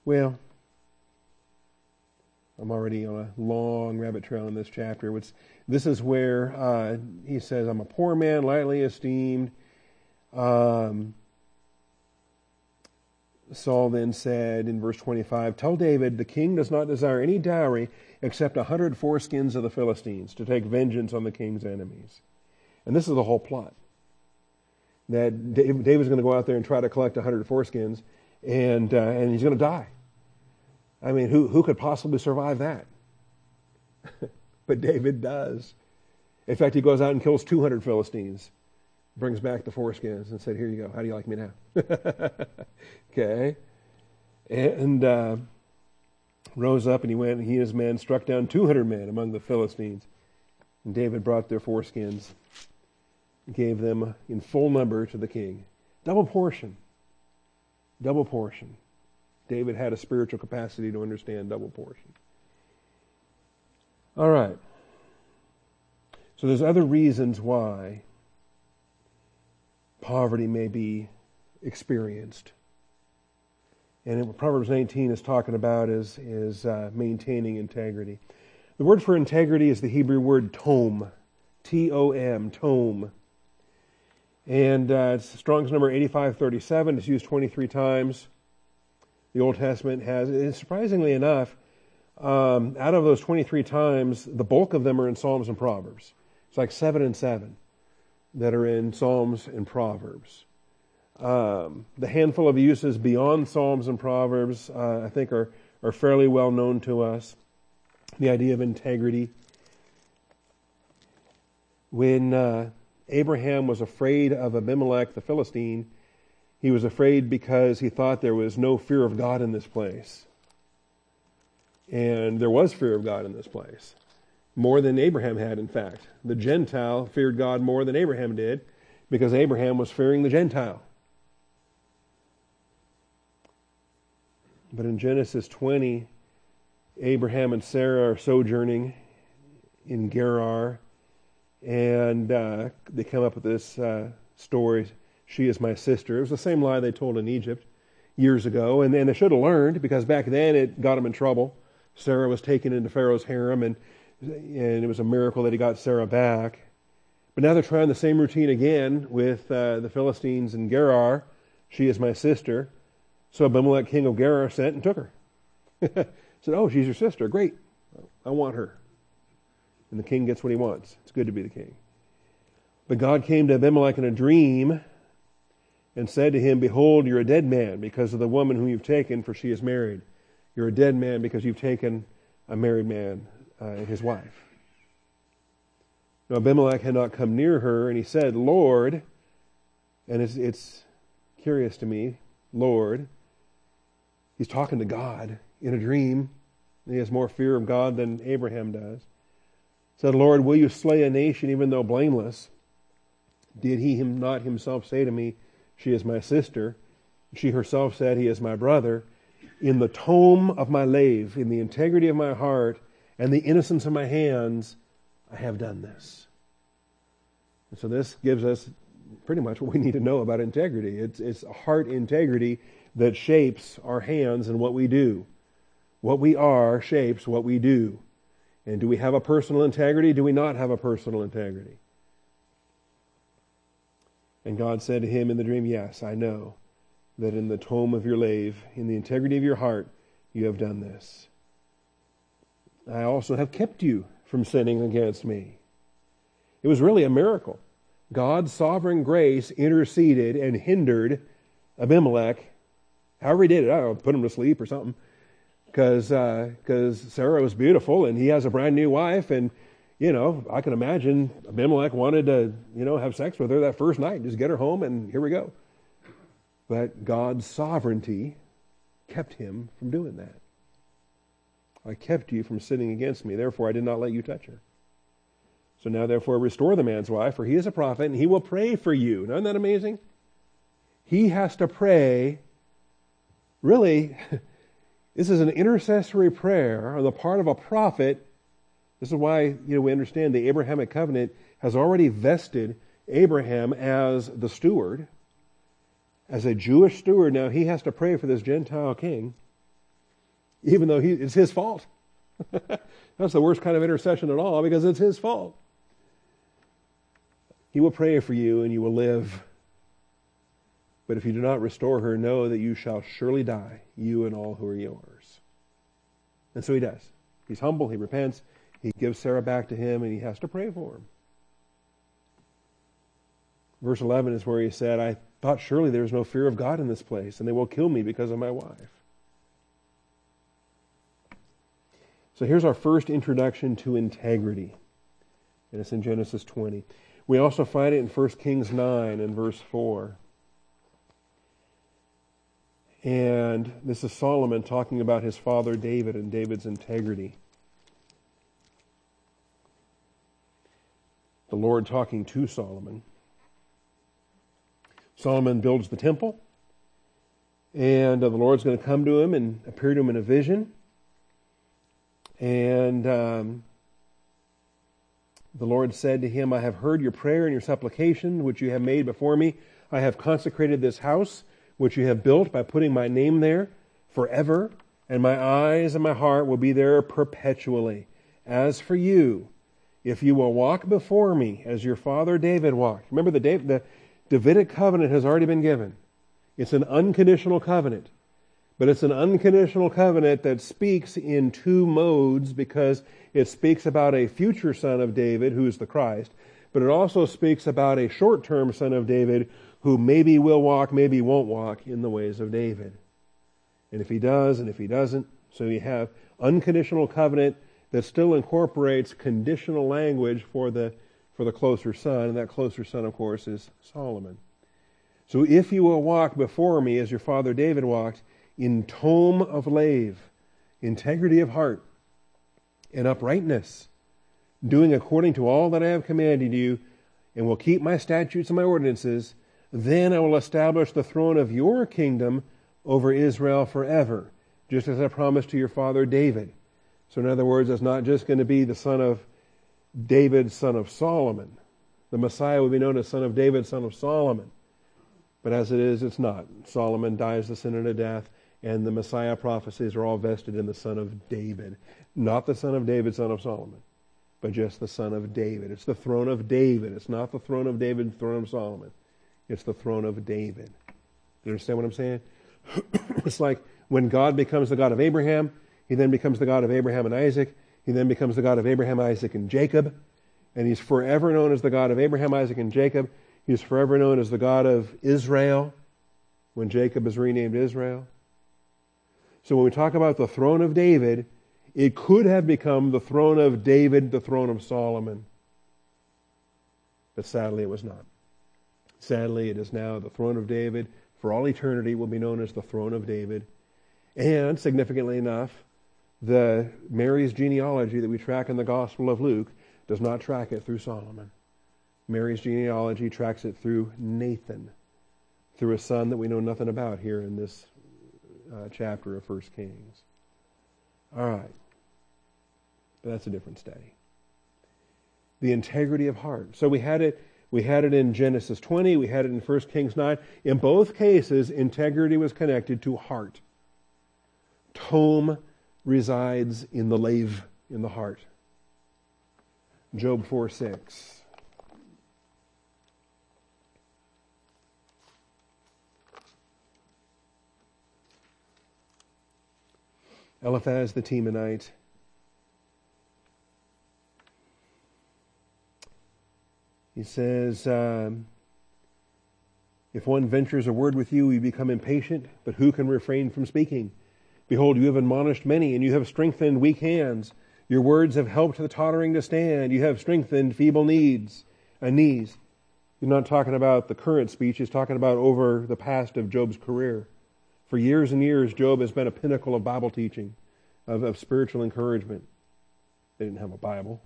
Well, I'm already on a long rabbit trail in this chapter. Which, this is where uh, he says, I'm a poor man, lightly esteemed. Um, Saul then said in verse 25, Tell David, the king does not desire any dowry except a hundred foreskins of the Philistines to take vengeance on the king's enemies. And this is the whole plot. That David's going to go out there and try to collect a hundred foreskins, and, uh, and he's going to die. I mean, who, who could possibly survive that? but David does. In fact, he goes out and kills 200 Philistines brings back the foreskins and said, Here you go. How do you like me now? okay. And uh, rose up and he went, and he and his men struck down 200 men among the Philistines. And David brought their foreskins, gave them in full number to the king. Double portion. Double portion. David had a spiritual capacity to understand double portion. All right. So there's other reasons why poverty may be experienced. And what Proverbs 19 is talking about is, is uh, maintaining integrity. The word for integrity is the Hebrew word tom, T O M, tome. And uh, it's Strong's number 8537. It's used 23 times. The Old Testament has, and surprisingly enough, um, out of those 23 times, the bulk of them are in Psalms and Proverbs. It's like seven and seven that are in Psalms and Proverbs. Um, the handful of uses beyond Psalms and Proverbs, uh, I think, are, are fairly well known to us. The idea of integrity. When uh, Abraham was afraid of Abimelech the Philistine, he was afraid because he thought there was no fear of God in this place. And there was fear of God in this place more than Abraham had, in fact. The Gentile feared God more than Abraham did because Abraham was fearing the Gentile. But in Genesis 20, Abraham and Sarah are sojourning in Gerar, and uh, they come up with this uh, story she is my sister. It was the same lie they told in Egypt years ago, and, and they should have learned because back then it got them in trouble. Sarah was taken into Pharaoh's harem, and and it was a miracle that he got Sarah back. But now they're trying the same routine again with uh, the Philistines and Gerar. She is my sister. So Abimelech, king of Gerar, sent and took her. Said, Oh, she's your sister. Great. I want her. And the king gets what he wants. It's good to be the king. But God came to Abimelech in a dream and said to him, Behold, you're a dead man because of the woman whom you've taken, for she is married. You're a dead man because you've taken a married man uh, his wife. Now Abimelech had not come near her, and he said, Lord, and it's, it's curious to me, Lord, he's talking to God in a dream. He has more fear of God than Abraham does. Said, Lord, will you slay a nation even though blameless? Did he him not himself say to me, She is my sister? She herself said, He is my brother. In the tome of my lave, in the integrity of my heart, and the innocence of my hands, I have done this. And so this gives us pretty much what we need to know about integrity. It's, it's heart integrity that shapes our hands and what we do. What we are shapes what we do. And do we have a personal integrity? Do we not have a personal integrity? And God said to him in the dream, Yes, I know that in the tome of your lave, in the integrity of your heart, you have done this. I also have kept you from sinning against me. It was really a miracle. God's sovereign grace interceded and hindered Abimelech. However, he did it, I don't know, put him to sleep or something. Because uh, Sarah was beautiful and he has a brand new wife. And, you know, I can imagine Abimelech wanted to, you know, have sex with her that first night, just get her home, and here we go. But God's sovereignty kept him from doing that. I kept you from sinning against me. Therefore, I did not let you touch her. So now, therefore, restore the man's wife, for he is a prophet, and he will pray for you. Now, isn't that amazing? He has to pray. Really, this is an intercessory prayer on the part of a prophet. This is why you know we understand the Abrahamic covenant has already vested Abraham as the steward, as a Jewish steward. Now he has to pray for this Gentile king, even though he, it's his fault. That's the worst kind of intercession at all because it's his fault. He will pray for you and you will live. But if you do not restore her, know that you shall surely die, you and all who are yours. And so he does. He's humble, he repents, he gives Sarah back to him, and he has to pray for him. Verse 11 is where he said, I thought surely there is no fear of God in this place, and they will kill me because of my wife. So here's our first introduction to integrity. And it's in Genesis 20. We also find it in 1 Kings 9 and verse 4. And this is Solomon talking about his father David and David's integrity. The Lord talking to Solomon. Solomon builds the temple, and uh, the Lord's going to come to him and appear to him in a vision. And um, the Lord said to him, I have heard your prayer and your supplication, which you have made before me. I have consecrated this house, which you have built by putting my name there forever, and my eyes and my heart will be there perpetually. As for you, if you will walk before me as your father David walked. Remember, the, the Davidic covenant has already been given. It's an unconditional covenant. But it's an unconditional covenant that speaks in two modes because it speaks about a future son of David who's the Christ, but it also speaks about a short term son of David who maybe will walk, maybe won't walk in the ways of David. And if he does, and if he doesn't, so you have unconditional covenant that still incorporates conditional language for the for the closer son, and that closer son, of course, is Solomon. So if you will walk before me as your father David walked, in tom of lave, integrity of heart, and uprightness, doing according to all that I have commanded you, and will keep my statutes and my ordinances, then I will establish the throne of your kingdom over Israel forever, just as I promised to your father David. So, in other words, it's not just going to be the son of David, son of Solomon. The Messiah will be known as son of David, son of Solomon. But as it is, it's not. Solomon dies the sin of death and the Messiah prophecies are all vested in the son of David. Not the son of David, son of Solomon, but just the son of David. It's the throne of David. It's not the throne of David, throne of Solomon. It's the throne of David. You understand what I'm saying? it's like when God becomes the God of Abraham, he then becomes the God of Abraham and Isaac. He then becomes the God of Abraham, Isaac, and Jacob. And he's forever known as the God of Abraham, Isaac, and Jacob. He's forever known as the God of Israel when Jacob is renamed Israel. So when we talk about the throne of David, it could have become the throne of David, the throne of Solomon. But sadly, it was not. Sadly, it is now the throne of David. For all eternity, will be known as the throne of David. And significantly enough, the Mary's genealogy that we track in the Gospel of Luke does not track it through Solomon. Mary's genealogy tracks it through Nathan, through a son that we know nothing about here in this uh, chapter of First Kings. All right. But that's a different study. The integrity of heart. So we had it we had it in Genesis 20, we had it in 1 Kings 9. In both cases, integrity was connected to heart. Tom resides in the lave, in the heart. Job 4 6. Eliphaz the Temanite. He says, um, If one ventures a word with you, you become impatient, but who can refrain from speaking? Behold, you have admonished many, and you have strengthened weak hands. Your words have helped the tottering to stand. You have strengthened feeble needs and knees. He's not talking about the current speech, he's talking about over the past of Job's career. For years and years, Job has been a pinnacle of Bible teaching, of, of spiritual encouragement. They didn't have a Bible.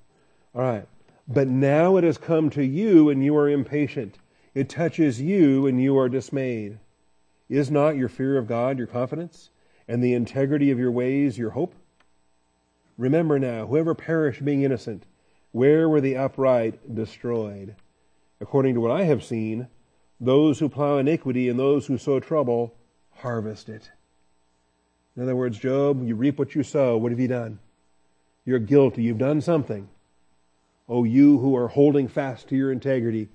All right. But now it has come to you and you are impatient. It touches you and you are dismayed. Is not your fear of God your confidence, and the integrity of your ways your hope? Remember now, whoever perished being innocent, where were the upright destroyed? According to what I have seen, those who plow iniquity and those who sow trouble harvest it. In other words, Job, you reap what you sow. What have you done? You're guilty. You've done something. Oh, you who are holding fast to your integrity,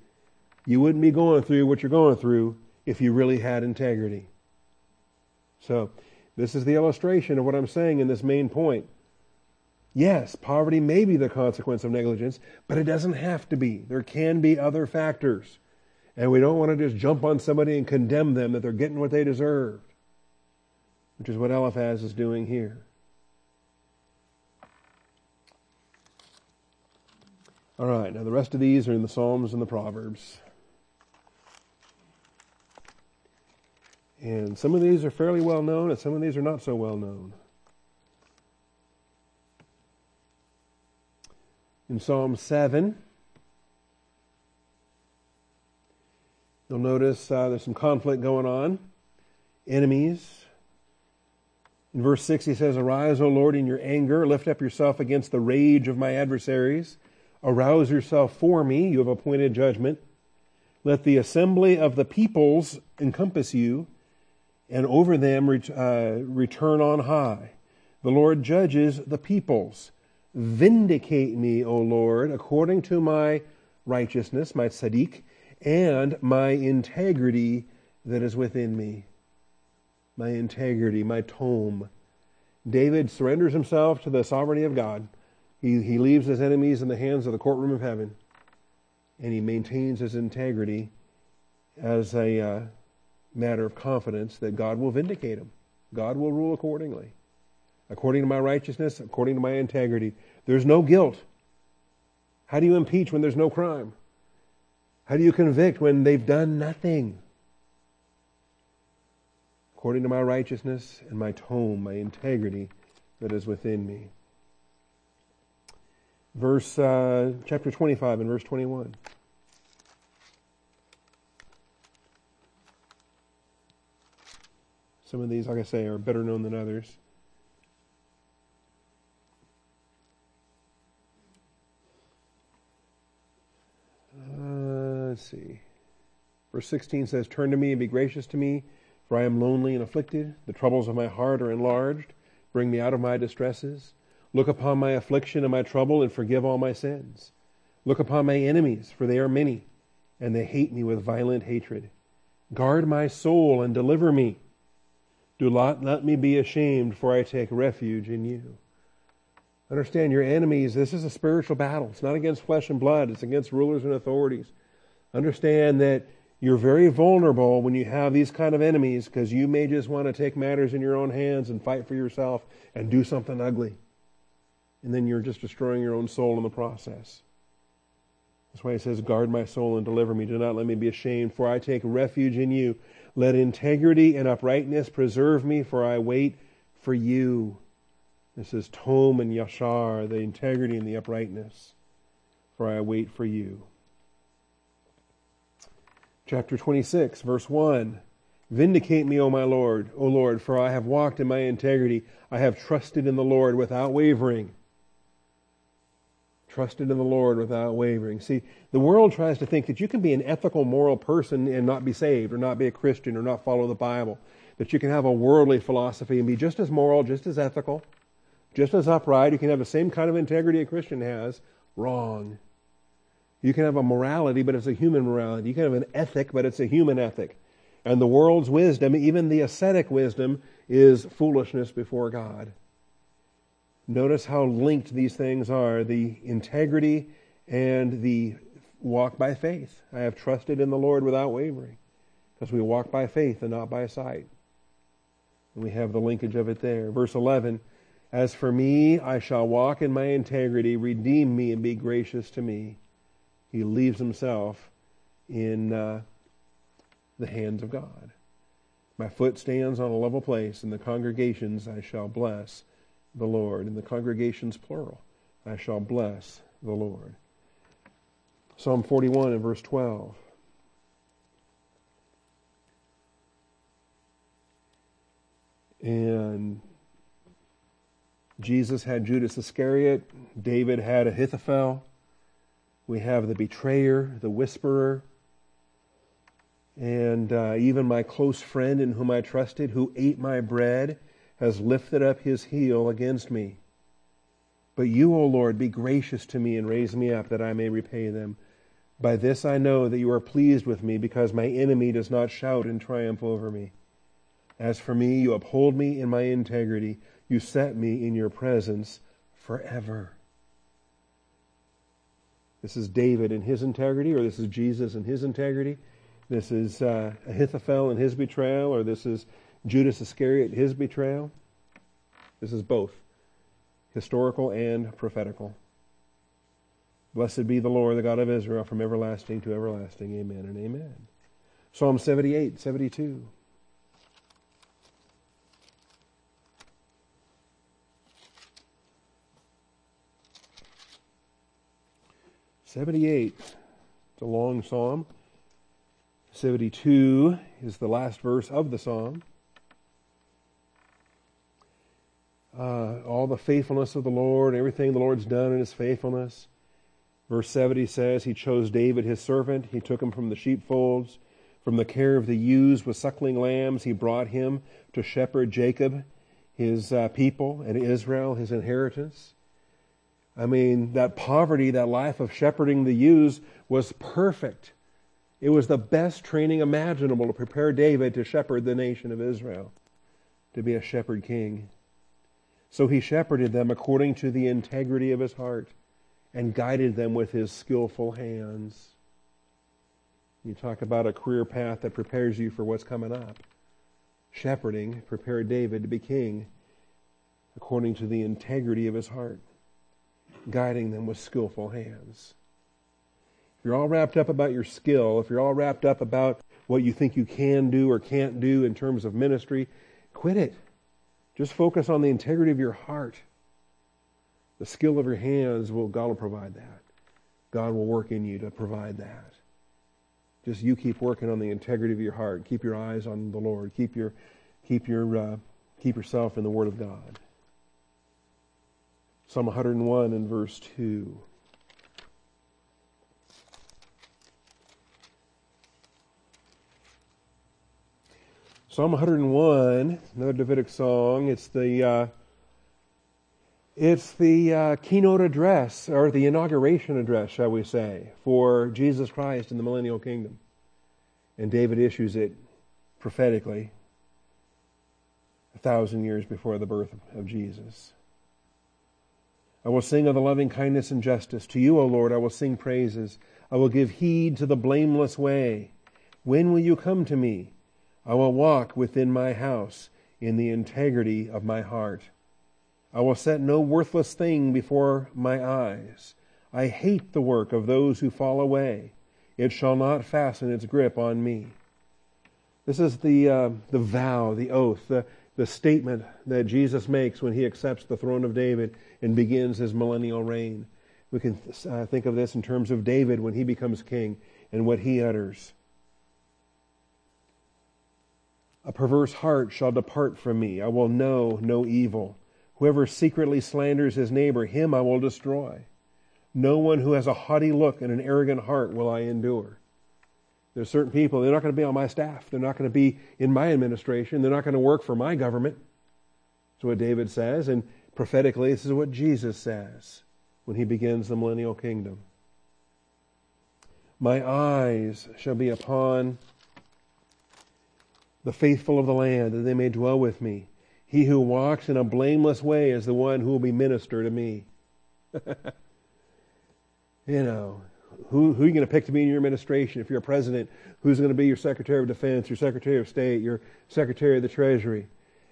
you wouldn't be going through what you're going through if you really had integrity. So, this is the illustration of what I'm saying in this main point. Yes, poverty may be the consequence of negligence, but it doesn't have to be. There can be other factors. And we don't want to just jump on somebody and condemn them that they're getting what they deserved, which is what Eliphaz is doing here. All right, now the rest of these are in the Psalms and the Proverbs. And some of these are fairly well known, and some of these are not so well known. In Psalm 7, you'll notice uh, there's some conflict going on. Enemies. In verse 6, he says, Arise, O Lord, in your anger, lift up yourself against the rage of my adversaries. Arouse yourself for me, you have appointed judgment. Let the assembly of the peoples encompass you, and over them uh, return on high. The Lord judges the peoples. Vindicate me, O Lord, according to my righteousness, my tzaddik, and my integrity that is within me. My integrity, my tome. David surrenders himself to the sovereignty of God. He, he leaves his enemies in the hands of the courtroom of heaven, and he maintains his integrity as a uh, matter of confidence that God will vindicate him. God will rule accordingly. According to my righteousness, according to my integrity. There's no guilt. How do you impeach when there's no crime? How do you convict when they've done nothing? According to my righteousness and my tome, my integrity that is within me verse uh, chapter 25 and verse 21. Some of these, like I say, are better known than others. Uh, let's see. Verse 16 says, Turn to me and be gracious to me, for I am lonely and afflicted. The troubles of my heart are enlarged. Bring me out of my distresses. Look upon my affliction and my trouble and forgive all my sins. Look upon my enemies, for they are many, and they hate me with violent hatred. Guard my soul and deliver me. Do not let me be ashamed, for I take refuge in you. Understand your enemies, this is a spiritual battle. It's not against flesh and blood, it's against rulers and authorities. Understand that you're very vulnerable when you have these kind of enemies because you may just want to take matters in your own hands and fight for yourself and do something ugly and then you're just destroying your own soul in the process. That's why he says, Guard my soul and deliver me. Do not let me be ashamed, for I take refuge in you. Let integrity and uprightness preserve me, for I wait for you. This is Tom and Yashar, the integrity and the uprightness, for I wait for you. Chapter 26, verse 1. Vindicate me, O my Lord, O Lord, for I have walked in my integrity. I have trusted in the Lord without wavering trusted in the Lord without wavering. See, the world tries to think that you can be an ethical, moral person and not be saved, or not be a Christian, or not follow the Bible. That you can have a worldly philosophy and be just as moral, just as ethical, just as upright. You can have the same kind of integrity a Christian has. Wrong. You can have a morality, but it's a human morality. You can have an ethic, but it's a human ethic. And the world's wisdom, even the ascetic wisdom, is foolishness before God. Notice how linked these things are the integrity and the walk by faith. I have trusted in the Lord without wavering because we walk by faith and not by sight. And we have the linkage of it there. Verse 11 As for me, I shall walk in my integrity, redeem me and be gracious to me. He leaves himself in uh, the hands of God. My foot stands on a level place. and the congregations I shall bless the Lord. In the congregations, plural, I shall bless the Lord. Psalm 41 and verse 12. And Jesus had Judas Iscariot. David had Ahithophel. We have the betrayer, the whisperer, and uh, even my close friend in whom I trusted, who ate my bread, has lifted up his heel against me. But you, O Lord, be gracious to me and raise me up that I may repay them. By this I know that you are pleased with me, because my enemy does not shout in triumph over me. As for me, you uphold me in my integrity. You set me in your presence forever. This is David in his integrity, or this is Jesus in his integrity. This is uh, Ahithophel in his betrayal, or this is Judas Iscariot his betrayal. This is both historical and prophetical. Blessed be the Lord, the God of Israel, from everlasting to everlasting. Amen and amen. Psalm 78, 72. Seventy-eight. It's a long psalm. Seventy-two is the last verse of the psalm. Uh, all the faithfulness of the Lord, everything the Lord's done in His faithfulness. Verse 70 says, He chose David his servant. He took him from the sheepfolds. From the care of the ewes with suckling lambs, he brought him to shepherd Jacob, his uh, people, and Israel, his inheritance. I mean, that poverty, that life of shepherding the ewes was perfect. It was the best training imaginable to prepare David to shepherd the nation of Israel, to be a shepherd king. So he shepherded them according to the integrity of his heart and guided them with his skillful hands. You talk about a career path that prepares you for what's coming up. Shepherding prepared David to be king according to the integrity of his heart, guiding them with skillful hands. If you're all wrapped up about your skill, if you're all wrapped up about what you think you can do or can't do in terms of ministry, quit it. Just focus on the integrity of your heart the skill of your hands will God will provide that. God will work in you to provide that. Just you keep working on the integrity of your heart. Keep your eyes on the Lord. Keep your keep your uh, keep yourself in the Word of God. Psalm 101 and verse 2. Psalm 101, another Davidic song. It's the uh, it's the uh, keynote address, or the inauguration address, shall we say, for Jesus Christ in the millennial kingdom. And David issues it prophetically a thousand years before the birth of Jesus. I will sing of the loving kindness and justice. To you, O Lord, I will sing praises. I will give heed to the blameless way. When will you come to me? I will walk within my house in the integrity of my heart. I will set no worthless thing before my eyes. I hate the work of those who fall away. It shall not fasten its grip on me. This is the, uh, the vow, the oath, the, the statement that Jesus makes when he accepts the throne of David and begins his millennial reign. We can uh, think of this in terms of David when he becomes king and what he utters. A perverse heart shall depart from me. I will know no evil. Whoever secretly slanders his neighbor, him I will destroy. No one who has a haughty look and an arrogant heart will I endure. There's certain people, they're not going to be on my staff. They're not going to be in my administration. They're not going to work for my government. That's what David says. And prophetically, this is what Jesus says when he begins the millennial kingdom. My eyes shall be upon the faithful of the land, that they may dwell with me. He who walks in a blameless way is the one who will be minister to me. you know, who, who are you going to pick to be in your administration? If you're a president, who's going to be your Secretary of Defense, your Secretary of State, your Secretary of the Treasury?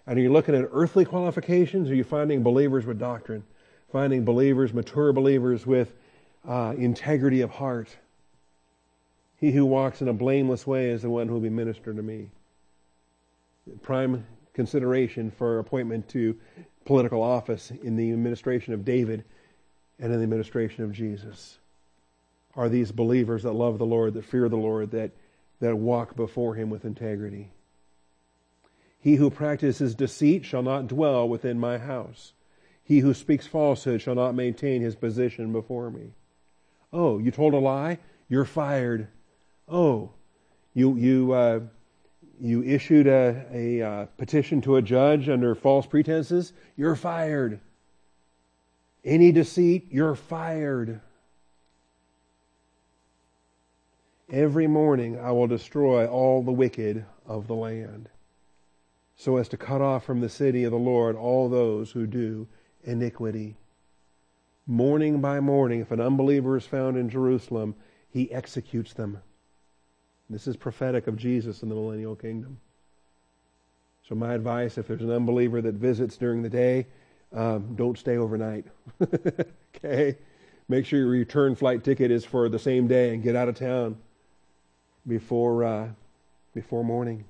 And are you looking at earthly qualifications, are you finding believers with doctrine? Finding believers, mature believers with uh, integrity of heart? He who walks in a blameless way is the one who will be minister to me. Prime consideration for appointment to political office in the administration of David and in the administration of Jesus? Are these believers that love the Lord, that fear the Lord, that, that walk before Him with integrity? He who practices deceit shall not dwell within my house. He who speaks falsehood shall not maintain his position before me. Oh, you told a lie? You're fired. Oh, you, you, uh, you issued a, a uh, petition to a judge under false pretenses? You're fired. Any deceit? You're fired. Every morning I will destroy all the wicked of the land, so as to cut off from the city of the Lord all those who do iniquity. Morning by morning, if an unbeliever is found in Jerusalem, he executes them. This is prophetic of Jesus in the millennial kingdom. So, my advice if there's an unbeliever that visits during the day, um, don't stay overnight. okay? Make sure your return flight ticket is for the same day and get out of town before, uh, before morning.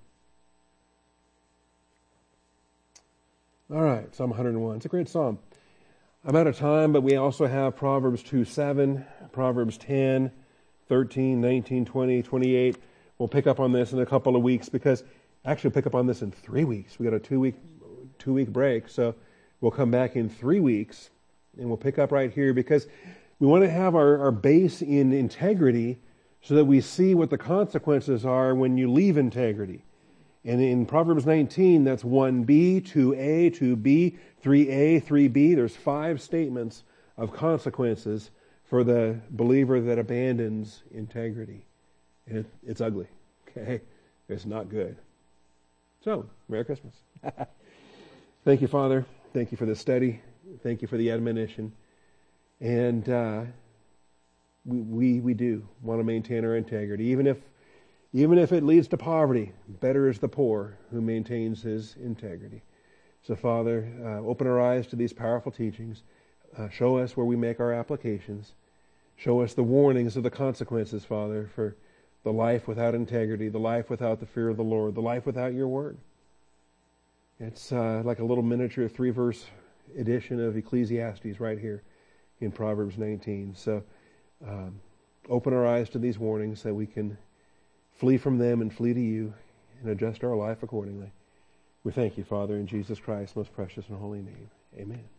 All right, Psalm 101. It's a great psalm. I'm out of time, but we also have Proverbs 2 7, Proverbs 10, 13, 19, 20, 28. We'll pick up on this in a couple of weeks because actually we'll pick up on this in three weeks. We got a two week two week break, so we'll come back in three weeks and we'll pick up right here because we want to have our, our base in integrity so that we see what the consequences are when you leave integrity. And in Proverbs 19, that's 1b, 2a, 2b, 3a, 3b. There's five statements of consequences for the believer that abandons integrity. And it, it's ugly. Okay? It's not good. So, Merry Christmas. Thank you, Father. Thank you for the study. Thank you for the admonition. And uh, we, we, we do want to maintain our integrity, even if, even if it leads to poverty. Better is the poor who maintains his integrity. So, Father, uh, open our eyes to these powerful teachings. Uh, show us where we make our applications. Show us the warnings of the consequences, Father, for the life without integrity, the life without the fear of the Lord, the life without your word. It's uh, like a little miniature three verse edition of Ecclesiastes right here in Proverbs 19. So um, open our eyes to these warnings so we can flee from them and flee to you and adjust our life accordingly. We thank you, Father, in Jesus Christ's most precious and holy name. Amen.